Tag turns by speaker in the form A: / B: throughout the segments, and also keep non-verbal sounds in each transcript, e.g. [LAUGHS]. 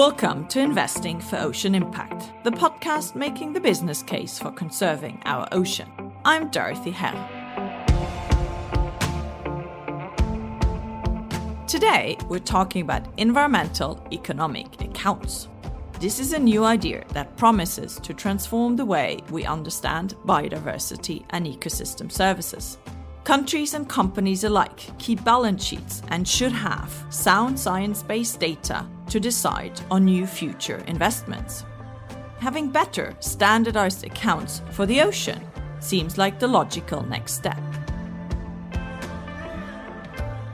A: Welcome to Investing for Ocean Impact, the podcast making the business case for conserving our ocean. I'm Dorothy Herr. Today, we're talking about environmental economic accounts. This is a new idea that promises to transform the way we understand biodiversity and ecosystem services. Countries and companies alike keep balance sheets and should have sound science based data to decide on new future investments. Having better standardized accounts for the ocean seems like the logical next step.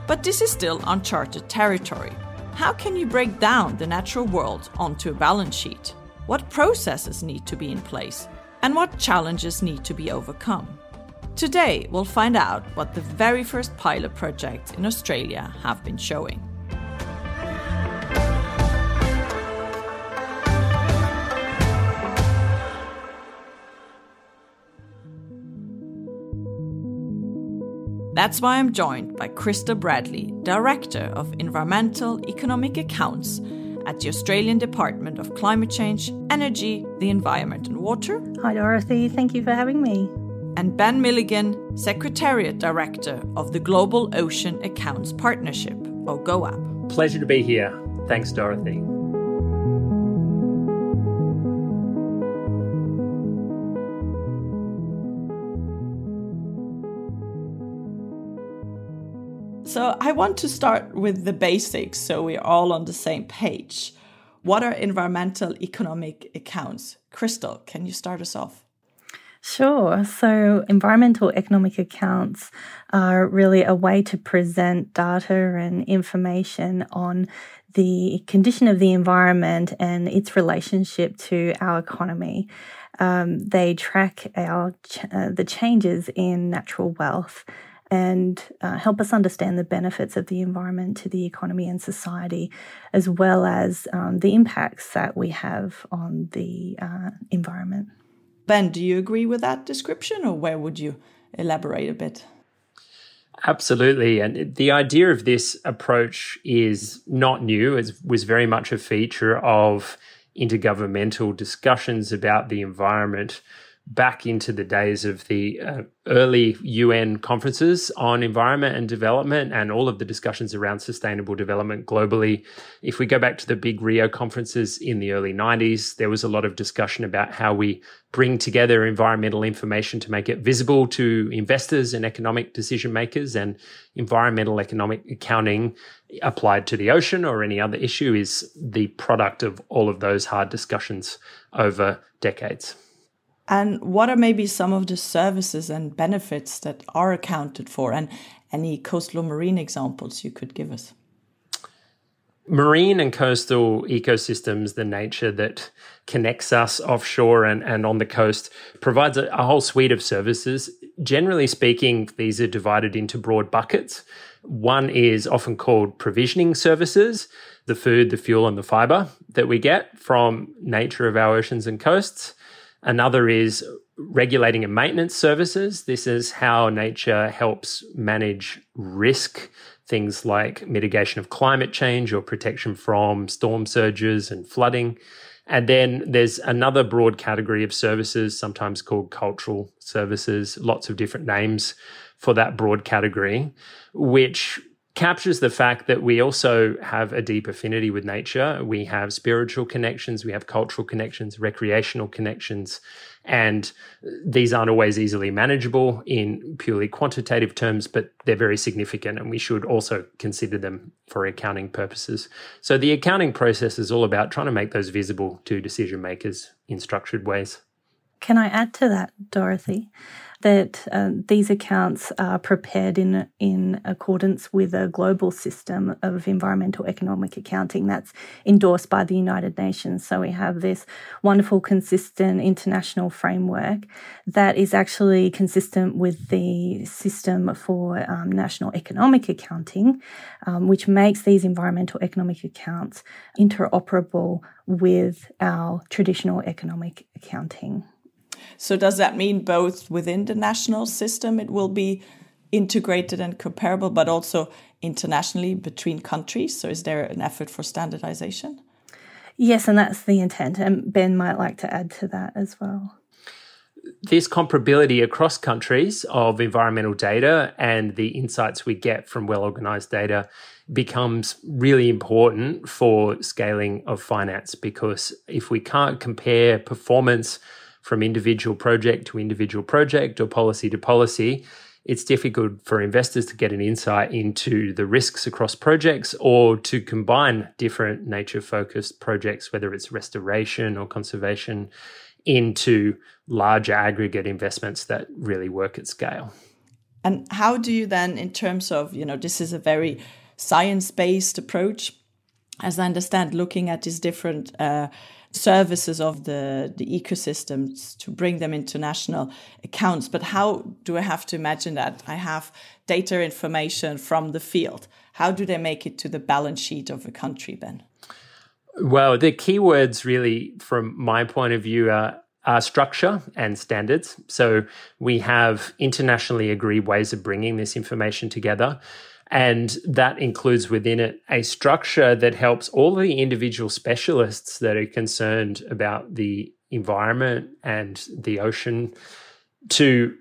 A: But this is still uncharted territory. How can you break down the natural world onto a balance sheet? What processes need to be in place? And what challenges need to be overcome? Today, we'll find out what the very first pilot projects in Australia have been showing. That's why I'm joined by Crystal Bradley, Director of Environmental Economic Accounts at the Australian Department of Climate Change, Energy, the Environment and Water.
B: Hi, Dorothy. Thank you for having me
A: and Ben Milligan, Secretariat Director of the Global Ocean Accounts Partnership, or GOAP.
C: Pleasure to be here. Thanks, Dorothy.
A: So, I want to start with the basics so we're all on the same page. What are environmental economic accounts? Crystal, can you start us off?
B: Sure. So, environmental economic accounts are really a way to present data and information on the condition of the environment and its relationship to our economy. Um, they track our ch- uh, the changes in natural wealth and uh, help us understand the benefits of the environment to the economy and society, as well as um, the impacts that we have on the uh, environment.
A: Ben, do you agree with that description or where would you elaborate a bit?
C: Absolutely. And the idea of this approach is not new. It was very much a feature of intergovernmental discussions about the environment back into the days of the uh, early UN conferences on environment and development and all of the discussions around sustainable development globally. If we go back to the big Rio conferences in the early 90s, there was a lot of discussion about how we bring together environmental information to make it visible to investors and economic decision makers and environmental economic accounting applied to the ocean or any other issue is the product of all of those hard discussions over decades.
A: And what are maybe some of the services and benefits that are accounted for, and any coastal marine examples you could give us?
C: Marine and coastal ecosystems, the nature that connects us offshore and, and on the coast, provides a, a whole suite of services. Generally speaking, these are divided into broad buckets. One is often called provisioning services, the food, the fuel, and the fiber that we get from nature of our oceans and coasts. Another is regulating and maintenance services. This is how nature helps manage risk, things like mitigation of climate change or protection from storm surges and flooding. And then there's another broad category of services, sometimes called cultural services, lots of different names for that broad category, which captures the fact that we also have a deep affinity with nature. We have spiritual connections, we have cultural connections, recreational connections, and these aren't always easily manageable in purely quantitative terms, but they're very significant, and we should also consider them for accounting purposes. So the accounting process is all about trying to make those visible to decision makers in structured ways.
B: Can I add to that, Dorothy? That uh, these accounts are prepared in in accordance with a global system of environmental economic accounting that's endorsed by the United Nations. So we have this wonderful, consistent international framework that is actually consistent with the system for um, national economic accounting, um, which makes these environmental economic accounts interoperable with our traditional economic accounting.
A: So does that mean both within the national system it will be integrated and comparable, but also internationally between countries? So is there an effort for standardization?
B: Yes, and that's the intent. And Ben might like to add to that as well.
C: This comparability across countries of environmental data and the insights we get from well organized data becomes really important for scaling of finance because if we can't compare performance from individual project to individual project or policy to policy, it's difficult for investors to get an insight into the risks across projects or to combine different nature focused projects, whether it's restoration or conservation, into larger aggregate investments that really work at scale.
A: And how do you then, in terms of, you know, this is a very science based approach, as I understand, looking at these different uh, services of the, the ecosystems to bring them into national accounts. But how do I have to imagine that? I have data information from the field. How do they make it to the balance sheet of a country, Ben?
C: Well, the keywords really, from my point of view, are, are structure and standards. So we have internationally agreed ways of bringing this information together. And that includes within it a structure that helps all the individual specialists that are concerned about the environment and the ocean to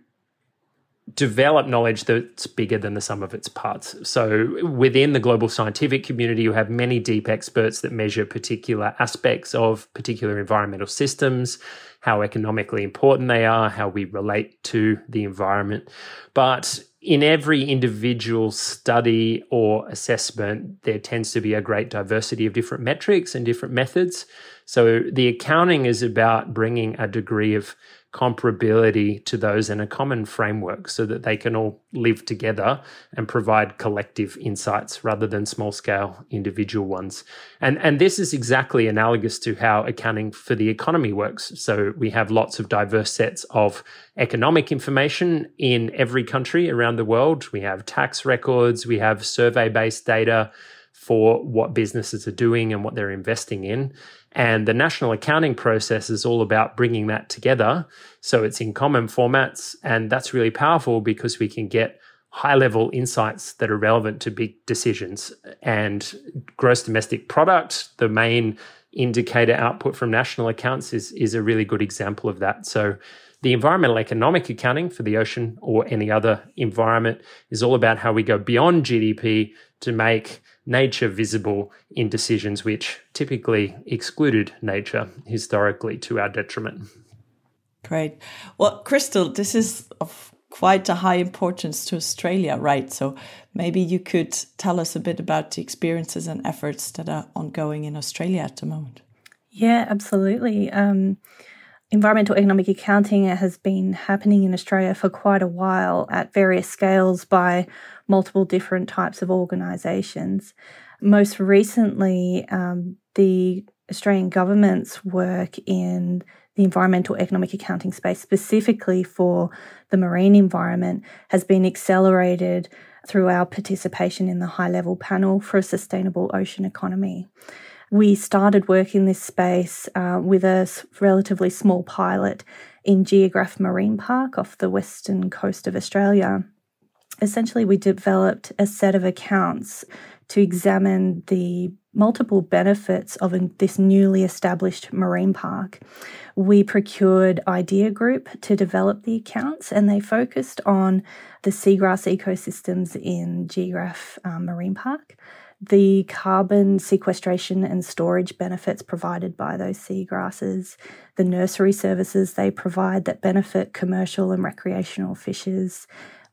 C: develop knowledge that's bigger than the sum of its parts. So within the global scientific community, you have many deep experts that measure particular aspects of particular environmental systems, how economically important they are, how we relate to the environment. But in every individual study or assessment, there tends to be a great diversity of different metrics and different methods. So the accounting is about bringing a degree of comparability to those in a common framework so that they can all live together and provide collective insights rather than small scale individual ones. And, and this is exactly analogous to how accounting for the economy works. So we have lots of diverse sets of economic information in every country around the world. We have tax records, we have survey based data for what businesses are doing and what they're investing in. And the national accounting process is all about bringing that together. So it's in common formats. And that's really powerful because we can get high level insights that are relevant to big decisions. And gross domestic product, the main indicator output from national accounts, is, is a really good example of that. So the environmental economic accounting for the ocean or any other environment is all about how we go beyond GDP to make nature visible in decisions which typically excluded nature historically to our detriment.
A: Great. Well, Crystal, this is of quite a high importance to Australia, right? So maybe you could tell us a bit about the experiences and efforts that are ongoing in Australia at the moment.
B: Yeah, absolutely. Um, environmental economic accounting has been happening in Australia for quite a while at various scales by multiple different types of organisations. Most recently, um, the Australian government's work in the environmental economic accounting space, specifically for the marine environment, has been accelerated through our participation in the high level panel for a sustainable ocean economy. We started work in this space uh, with a relatively small pilot in Geographe Marine Park off the western coast of Australia. Essentially, we developed a set of accounts to examine the multiple benefits of this newly established marine park. We procured IDEEA Group to develop the accounts, and they focused on the seagrass ecosystems in Geographe um, Marine Park the carbon sequestration and storage benefits provided by those seagrasses, the nursery services they provide that benefit commercial and recreational fishers.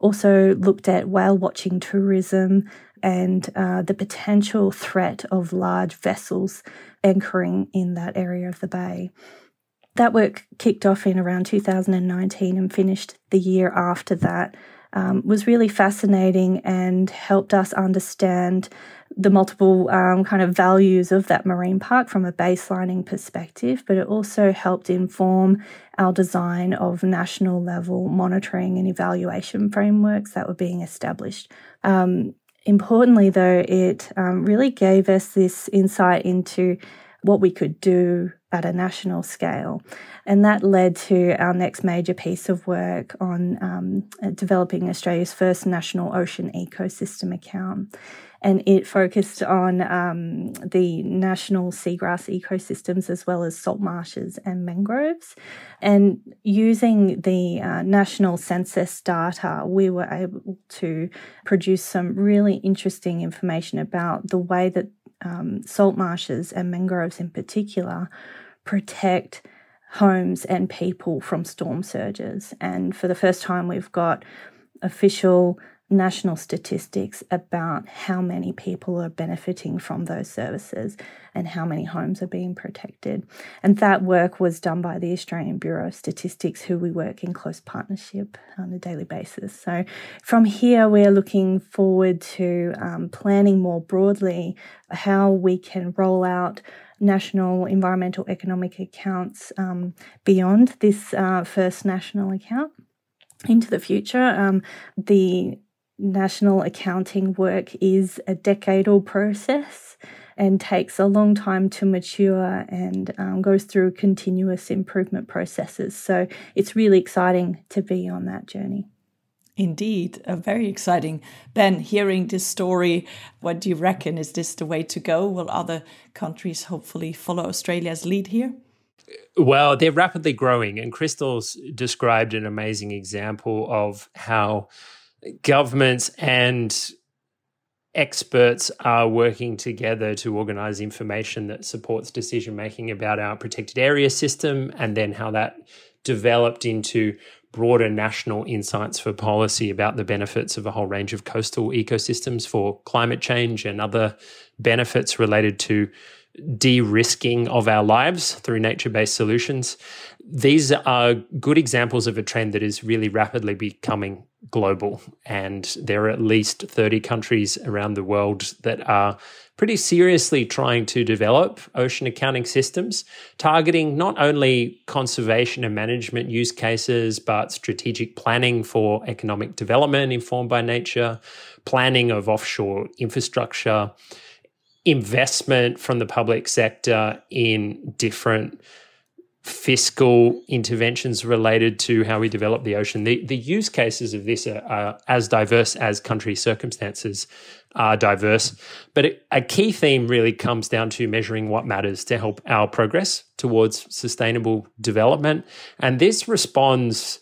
B: Also, looked at whale watching tourism and uh, the potential threat of large vessels anchoring in that area of the bay. That work kicked off in around 2019 and finished the year after that. Um, was really fascinating and helped us understand the multiple um, kind of values of that marine park from a baselining perspective, but it also helped inform our design of national level monitoring and evaluation frameworks that were being established. Um, importantly, though, it um, really gave us this insight into what we could do at a national scale. And that led to our next major piece of work on um, developing Australia's first national ocean ecosystem account. And it focused on um, the national seagrass ecosystems as well as salt marshes and mangroves. And using the uh, national census data, we were able to produce some really interesting information about the way that um, salt marshes and mangroves in particular protect homes and people from storm surges. And for the first time, we've got official national statistics about how many people are benefiting from those services and how many homes are being protected. And that work was done by the Australian Bureau of Statistics, who we work in close partnership on a daily basis. So from here, we're looking forward to um, planning more broadly how we can roll out national environmental economic accounts um, beyond this uh, first national account into the future. Um, the national accounting work is a decadal process and takes a long time to mature and um, goes through continuous improvement processes. So it's really exciting to be on that journey.
A: Indeed, a very exciting. Ben, hearing this story, what do you reckon? Is this the way to go? Will other countries hopefully follow Australia's lead here?
C: Well, they're rapidly growing, and Crystal's described an amazing example of how governments and experts are working together to organize information that supports decision making about our protected area system and then how that developed into broader national insights for policy about the benefits of a whole range of coastal ecosystems for climate change and other benefits related to de risking of our lives through nature based solutions. These are good examples of a trend that is really rapidly becoming global. And there are at least 30 countries around the world that are pretty seriously trying to develop ocean accounting systems, targeting not only conservation and management use cases, but strategic planning for economic development informed by nature, planning of offshore infrastructure investment from the public sector in different fiscal interventions related to how we develop the ocean. The, the use cases of this are, are as diverse as country circumstances are diverse. But a key theme really comes down to measuring what matters to help our progress towards sustainable development. And this responds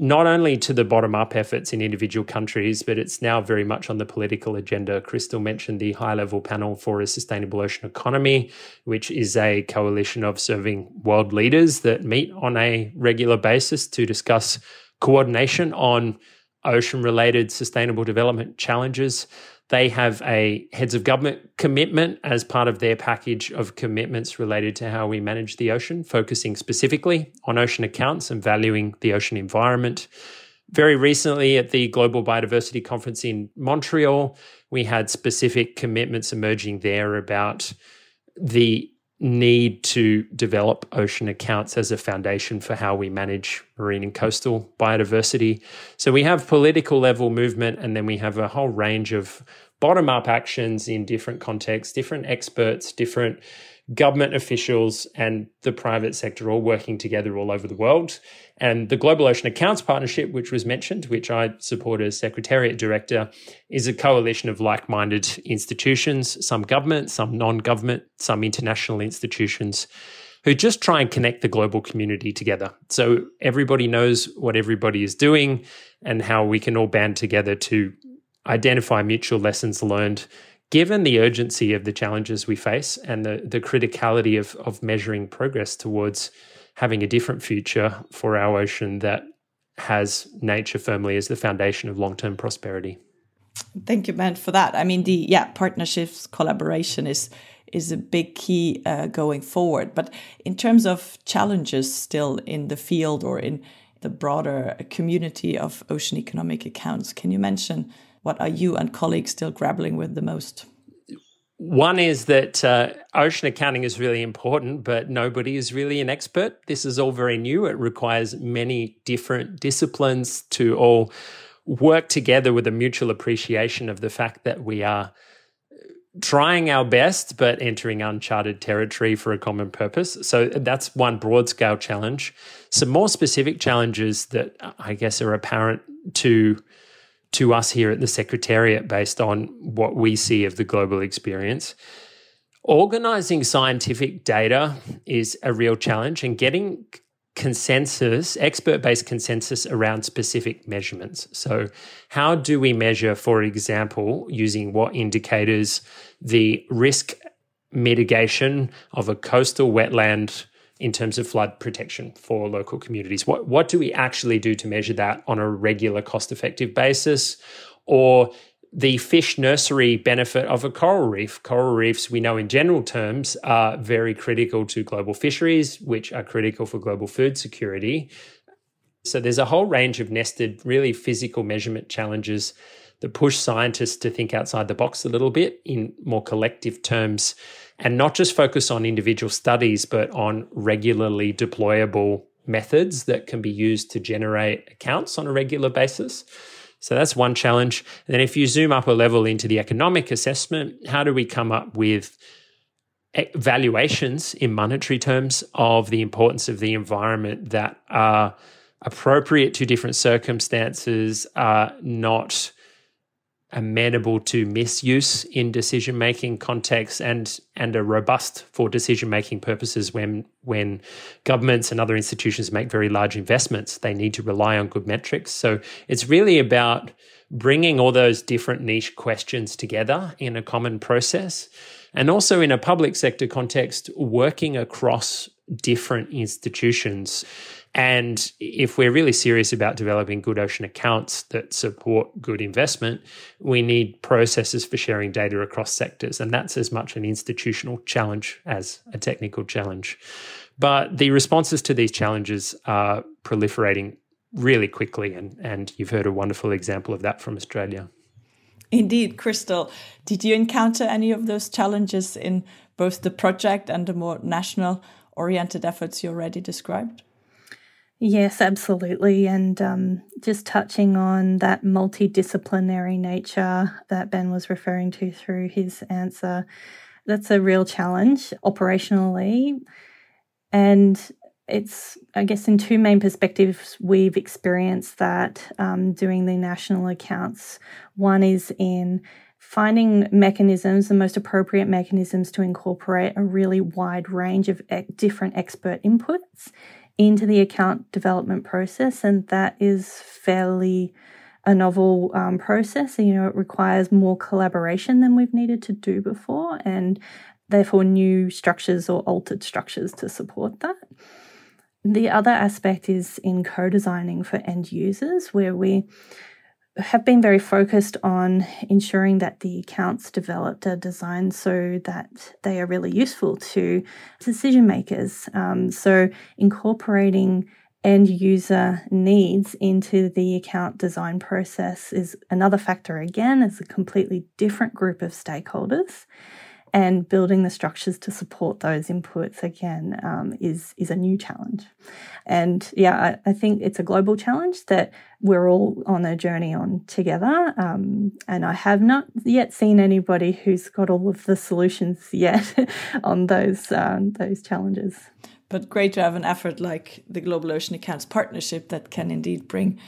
C: not only to the bottom up efforts in individual countries, but it's now very much on the political agenda. Crystal mentioned the high level panel for a sustainable ocean economy, which is a coalition of serving world leaders that meet on a regular basis to discuss coordination on ocean related sustainable development challenges. They have a heads of government commitment as part of their package of commitments related to how we manage the ocean, focusing specifically on ocean accounts and valuing the ocean environment. Very recently at the Global Biodiversity Conference in Montreal, we had specific commitments emerging there about the need to develop ocean accounts as a foundation for how we manage marine and coastal biodiversity. So we have political level movement, and then we have a whole range of bottom up actions in different contexts, different experts, different government officials, and the private sector all working together all over the world. And the Global Ocean Accounts Partnership, which was mentioned, which I support as Secretariat Director, is a coalition of like minded institutions, some government, some non government, some international institutions who just try and connect the global community together. So everybody knows what everybody is doing and how we can all band together to identify mutual lessons learned given the urgency of the challenges we face and the, the criticality of, of measuring progress towards having a different future for our ocean that has nature firmly as the foundation of long-term prosperity.
A: Thank you, Ben, for that. I mean, the yeah partnerships collaboration is is a big key uh, going forward. But in terms of challenges still in the field or in the broader community of ocean economic accounts, can you mention what are you and colleagues still grappling with the most?
C: One is that uh, ocean accounting is really important, but nobody is really an expert. This is all very new. It requires many different disciplines to all work together with a mutual appreciation of the fact that we are trying our best, but entering uncharted territory for a common purpose. So that's one broad scale challenge. Some more specific challenges that I guess are apparent to to us here at the Secretariat based on what we see of the global experience. Organizing scientific data is a real challenge, and getting consensus, expert based consensus around specific measurements. So, how do we measure, for example, using what indicators the risk mitigation of a coastal wetland in terms of flood protection for local communities? What, what do we actually do to measure that on a regular, cost effective basis? Or the fish nursery benefit of a coral reef. Coral reefs, we know in general terms, are very critical to global fisheries, which are critical for global food security. So there's a whole range of nested, really physical measurement challenges that push scientists to think outside the box a little bit in more collective terms and not just focus on individual studies, but on regularly deployable methods that can be used to generate accounts on a regular basis. So that's one challenge. And then if you zoom up a level into the economic assessment, how do we come up with valuations in monetary terms of the importance of the environment that are appropriate to different circumstances, are not amenable to misuse in decision making contexts and and are robust for decision making purposes when when governments and other institutions make very large investments. They need to rely on good metrics. So it's really about bringing all those different niche questions together in a common process and also in a public sector context working across different institutions and if we're really serious about developing good ocean accounts that support good investment, we need processes for sharing data across sectors. And that's as much an institutional challenge as a technical challenge. But the responses to these challenges are proliferating really quickly. And, and you've heard a wonderful example of that from Australia.
A: Indeed, Crystal. Did you encounter any of those challenges in both the project and the more national oriented efforts you already described?
B: Yes, absolutely. And um, just touching on that multidisciplinary nature that Ben was referring to through his answer, that's a real challenge operationally. And it's, I guess, in two main perspectives, we've experienced that um, doing the national accounts. One is in finding mechanisms, the most appropriate mechanisms to incorporate a really wide range of different expert inputs into the account development process, and that is fairly a novel um, process. You know, it requires more collaboration than we've needed to do before, and therefore new structures or altered structures to support that. The other aspect is in co designing for end users, where we have been very focused on ensuring that the accounts developed are designed so that they are really useful to decision makers. Um, so, incorporating end user needs into the account design process is another factor again, as a completely different group of stakeholders and building the structures to support those inputs again um, is is a new challenge. And yeah I, I, think it's a global challenge that we're all on a journey on together. Um, and i have not yet seen anybody who's got all of the solutions [LAUGHS] yet on those um, those challenges.
A: But great to have an effort like the global ocean accounts partnership that can indeed bring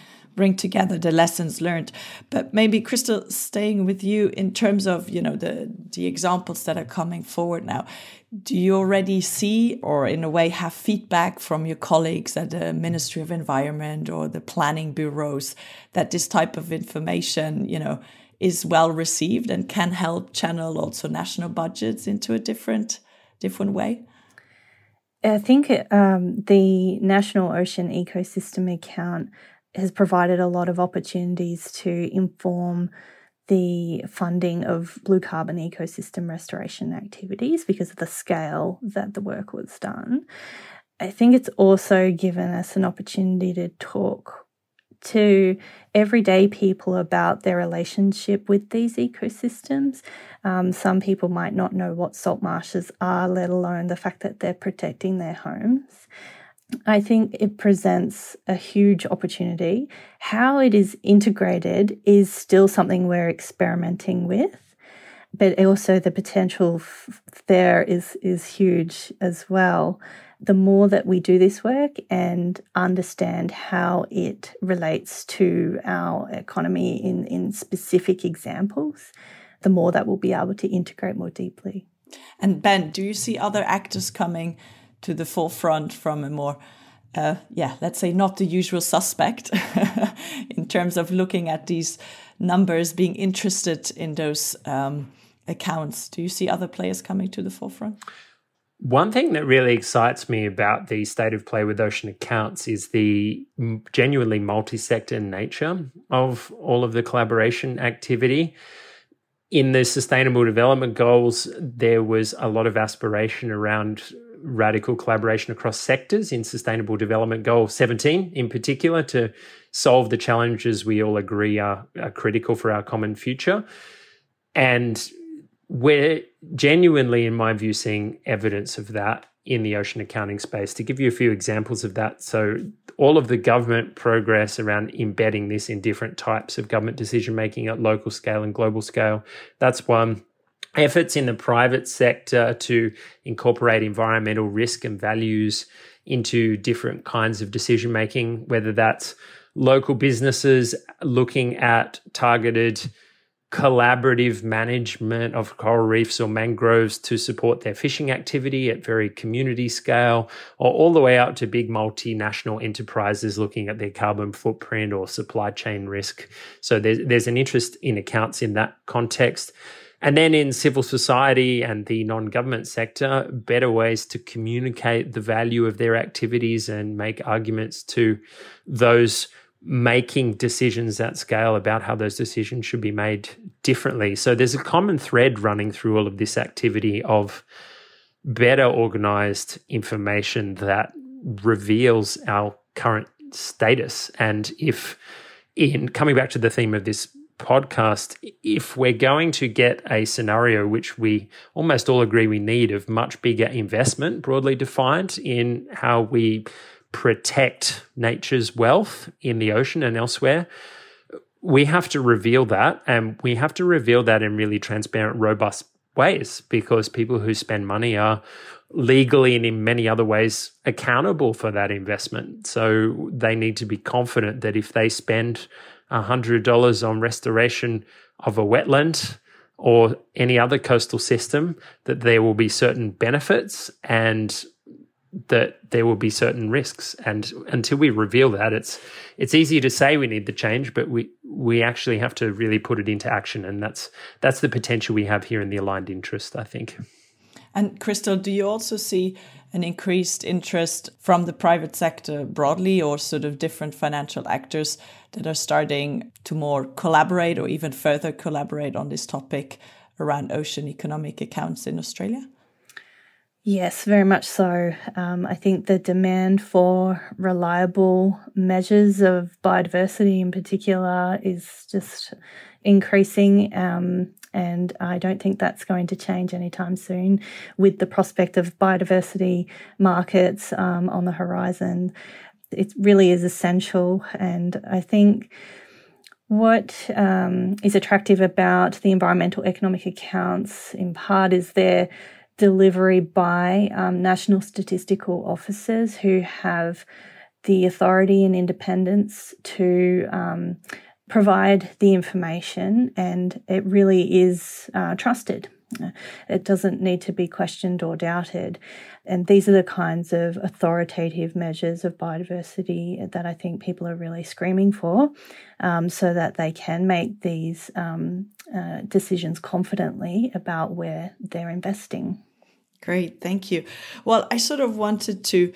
A: bring together the lessons learned. But maybe Crystal, staying with you in terms of you know the the examples that are coming forward now. Do you already see, or in a way, have feedback from your colleagues at the Ministry of Environment or the planning bureaus that this type of information, you know, is well received and can help channel also national budgets into a different different way?
B: I think um, the National Ocean Ecosystem Account has provided a lot of opportunities to inform the funding of blue carbon ecosystem restoration activities because of the scale that the work was done. I think it's also given us an opportunity to talk to everyday people about their relationship with these ecosystems. Um, some people might not know what salt marshes are, let alone the fact that they're protecting their homes. I think it presents a huge opportunity. How it is integrated is still something we're experimenting with. but also the potential f- there is is huge as well. The more that we do this work and understand how it relates to our economy in, in specific examples, the more that we'll be able to integrate more deeply.
A: And Ben, do you see other actors coming to the forefront from a more uh, yeah, let's say not the usual suspect [LAUGHS] in terms of looking at these numbers, being interested in those um, accounts. Do you see other players coming to the forefront?
C: One thing that really excites me about the state of play with ocean accounts is the genuinely multi sector nature of all of the collaboration activity. In the Sustainable Development Goals, there was a lot of aspiration around radical collaboration across sectors in Sustainable Development Goal 17, in particular, to solve the challenges we all agree are, are critical for our common future. And we're genuinely, in my view, seeing evidence of that in the ocean accounting space. To give you a few examples of that, so all of the government progress around embedding this in different types of government decision making at local scale and global scale, that's one. Efforts in the private sector to incorporate environmental risk and values into different kinds of decision making, whether that's local businesses looking at targeted collaborative management of coral reefs or mangroves to support their fishing activity at very community scale, or all the way out to big multinational enterprises looking at their carbon footprint or supply chain risk. So there's, there's an interest in accounts in that context. And then in civil society and the non government sector, better ways to communicate the value of their activities and make arguments to those making decisions at scale about how those decisions should be made differently. So there's a common thread running through all of this activity of better organized information that reveals our current status. And if, in coming back to the theme of this podcast, if we're going to get a scenario which we almost all agree we need of much bigger investment, broadly defined, in how we protect nature's wealth in the ocean and elsewhere, we have to reveal that. And we have to reveal that in really transparent, robust ways because people who spend money are legally and in many other ways accountable for that investment. So they need to be confident that if they spend $100 on restoration of a wetland or any other coastal system, that there will be certain benefits and that there will be certain risks. And until we reveal that it's it's easy to say we need the change but we we actually have to really put it into action. And that's that's the potential we have here in the aligned interest i think.
A: And crystal do you also see an increased interest from the private sector broadly or sort of different financial actors that are starting to more collaborate or even further collaborate on this topic around ocean economic accounts in australia
B: Yes, very much so. Um, I think the demand for reliable measures of biodiversity in particular is just increasing. Um, and I don't think that's going to change anytime soon with the prospect of biodiversity markets um, on the horizon. It really is essential. And I think what um, is attractive about the environmental economic accounts in part is their delivery by um, national statistical officers who have the authority and independence to um, provide the information, and it really is uh, trusted. It doesn't need to be questioned or doubted. And these are the kinds of authoritative measures of biodiversity that I think people are really screaming for um, so that they can make these um, uh, decisions confidently about where they're investing.
A: Great, thank you. Well, I sort of wanted to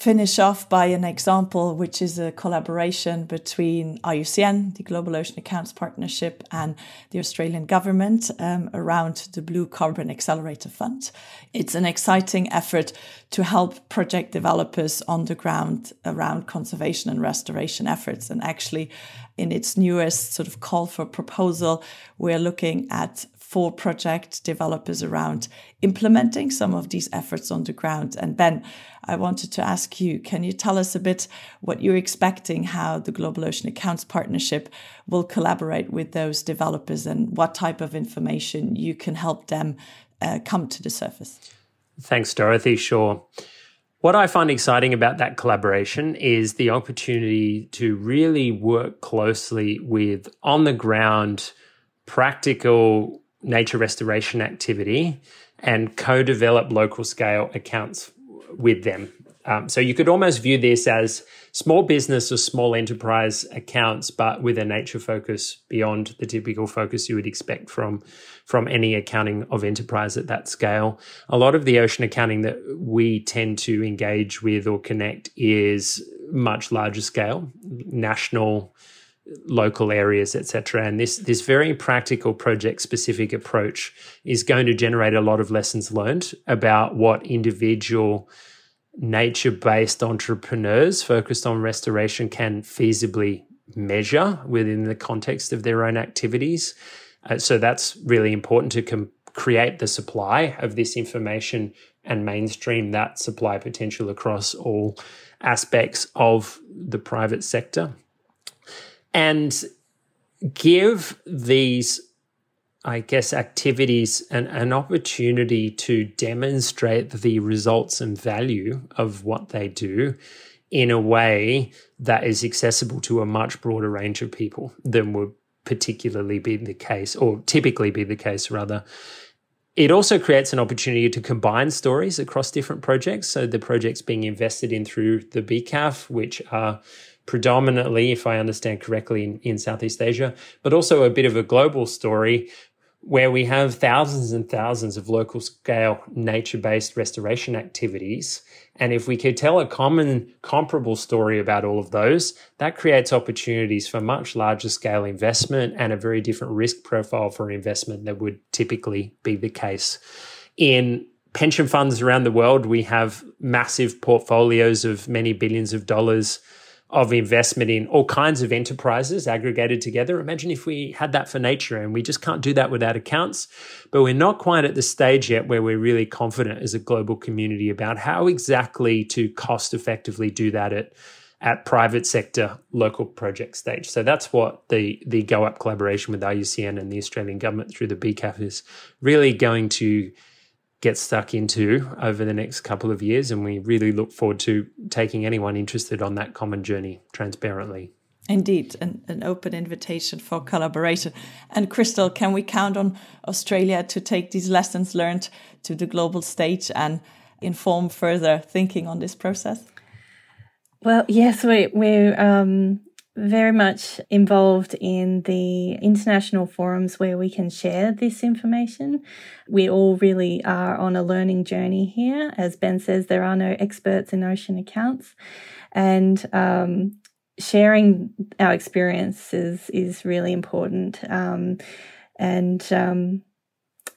A: finish off by an example, which is a collaboration between IUCN, the Global Ocean Accounts Partnership, and the Australian government um, around the Blue Carbon Accelerator Fund. It's an exciting effort to help project developers on the ground around conservation and restoration efforts. And actually, in its newest sort of call for proposal, we're looking at for project developers around implementing some of these efforts on the ground. And Ben, I wanted to ask you, can you tell us a bit what you're expecting, how the Global Ocean Accounts Partnership will collaborate with those developers and what type of information you can help them uh, come to the surface?
C: Thanks, Dorothy. Sure. What I find exciting about that collaboration is the opportunity to really work closely with on the ground practical nature restoration activity and co develop local scale accounts with them. Um, so you could almost view this as small business or small enterprise accounts, but with a nature focus beyond the typical focus you would expect from, from any accounting of enterprise at that scale. A lot of the ocean accounting that we tend to engage with or connect is much larger scale, national, local areas, etc. And this this very practical project specific approach is going to generate a lot of lessons learned about what individual nature based entrepreneurs focused on restoration can feasibly measure within the context of their own activities. Uh, so that's really important to com- create the supply of this information and mainstream that supply potential across all aspects of the private sector. And give these I guess, activities and an opportunity to demonstrate the results and value of what they do in a way that is accessible to a much broader range of people than would particularly be the case, or typically be the case, rather. It also creates an opportunity to combine stories across different projects. So the projects being invested in through the BCAF, which are predominantly, if I understand correctly, in, in Southeast Asia, but also a bit of a global story where we have thousands and thousands of local scale nature based restoration activities. And if we could tell a common comparable story about all of those, that creates opportunities for much larger scale investment and a very different risk profile for investment that would typically be the case. In pension funds around the world, we have massive portfolios of many billions of dollars of investment in all kinds of enterprises aggregated together. Imagine if we had that for nature and we just can't do that without accounts. But we're not quite at the stage yet where we're really confident as a global community about how exactly to cost effectively do that at at private sector local project stage. So that's what the the GOAP collaboration with IUCN and the Australian government through the BCAF is really going to get stuck into over the next couple of years. And we really look forward to taking anyone interested on that common journey transparently.
A: Indeed, an, an open invitation for collaboration. And Crystal, can we count on Australia to take these lessons learned to the global stage and inform further thinking on this process?
B: Well, yes, we, we're um, very much involved in the international forums where we can share this information. We all really are on a learning journey here. As Ben says, there are no experts in ocean accounts. And um, sharing our experiences is really important. Um, and um,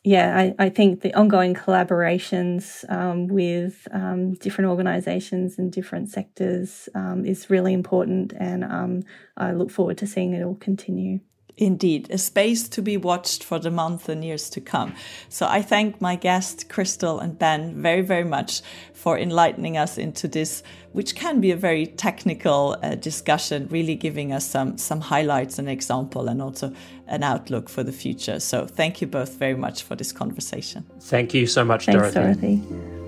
B: yeah, I, I, think the ongoing collaborations um, with um, different organisations and different sectors um, is really important, and um, I look forward to seeing it all continue.
A: Indeed, a space to be watched for the months and years to come. So I thank my guests, Crystal and Ben, very, very much for enlightening us into this, which can be a very technical uh, discussion, really giving us some, some highlights and example and also an outlook for the future. So thank you both very much for this conversation.
C: Thank you so much,
B: Thanks,
C: Dorothy.
B: Dorothy.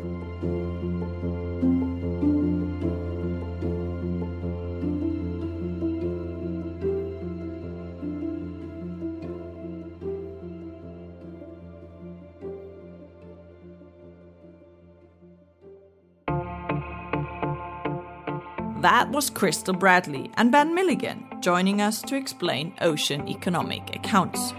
A: That was Crystal Bradley and Ben Milligan joining us to explain ocean economic accounts.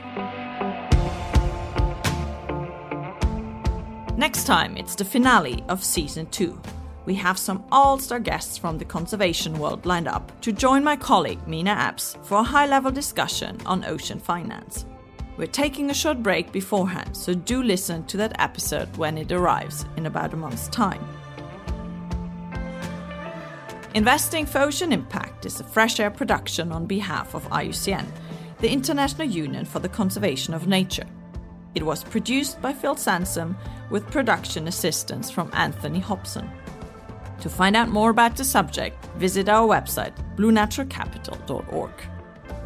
A: Next time, it's the finale of season 2. We have some all star guests from the conservation world lined up to join my colleague Minna Epps for a high level discussion on ocean finance. We're taking a short break beforehand, so do listen to that episode when it arrives in about a month's time. Investing for Ocean Impact is a fresh air production on behalf of IUCN, the International Union for the Conservation of Nature. It was produced by Phil Sansom with production assistance from Anthony Hobson. To find out more about the subject, visit our website, bluenaturalcapital.org.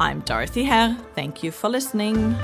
A: I'm Dorothy Herr. Thank you for listening.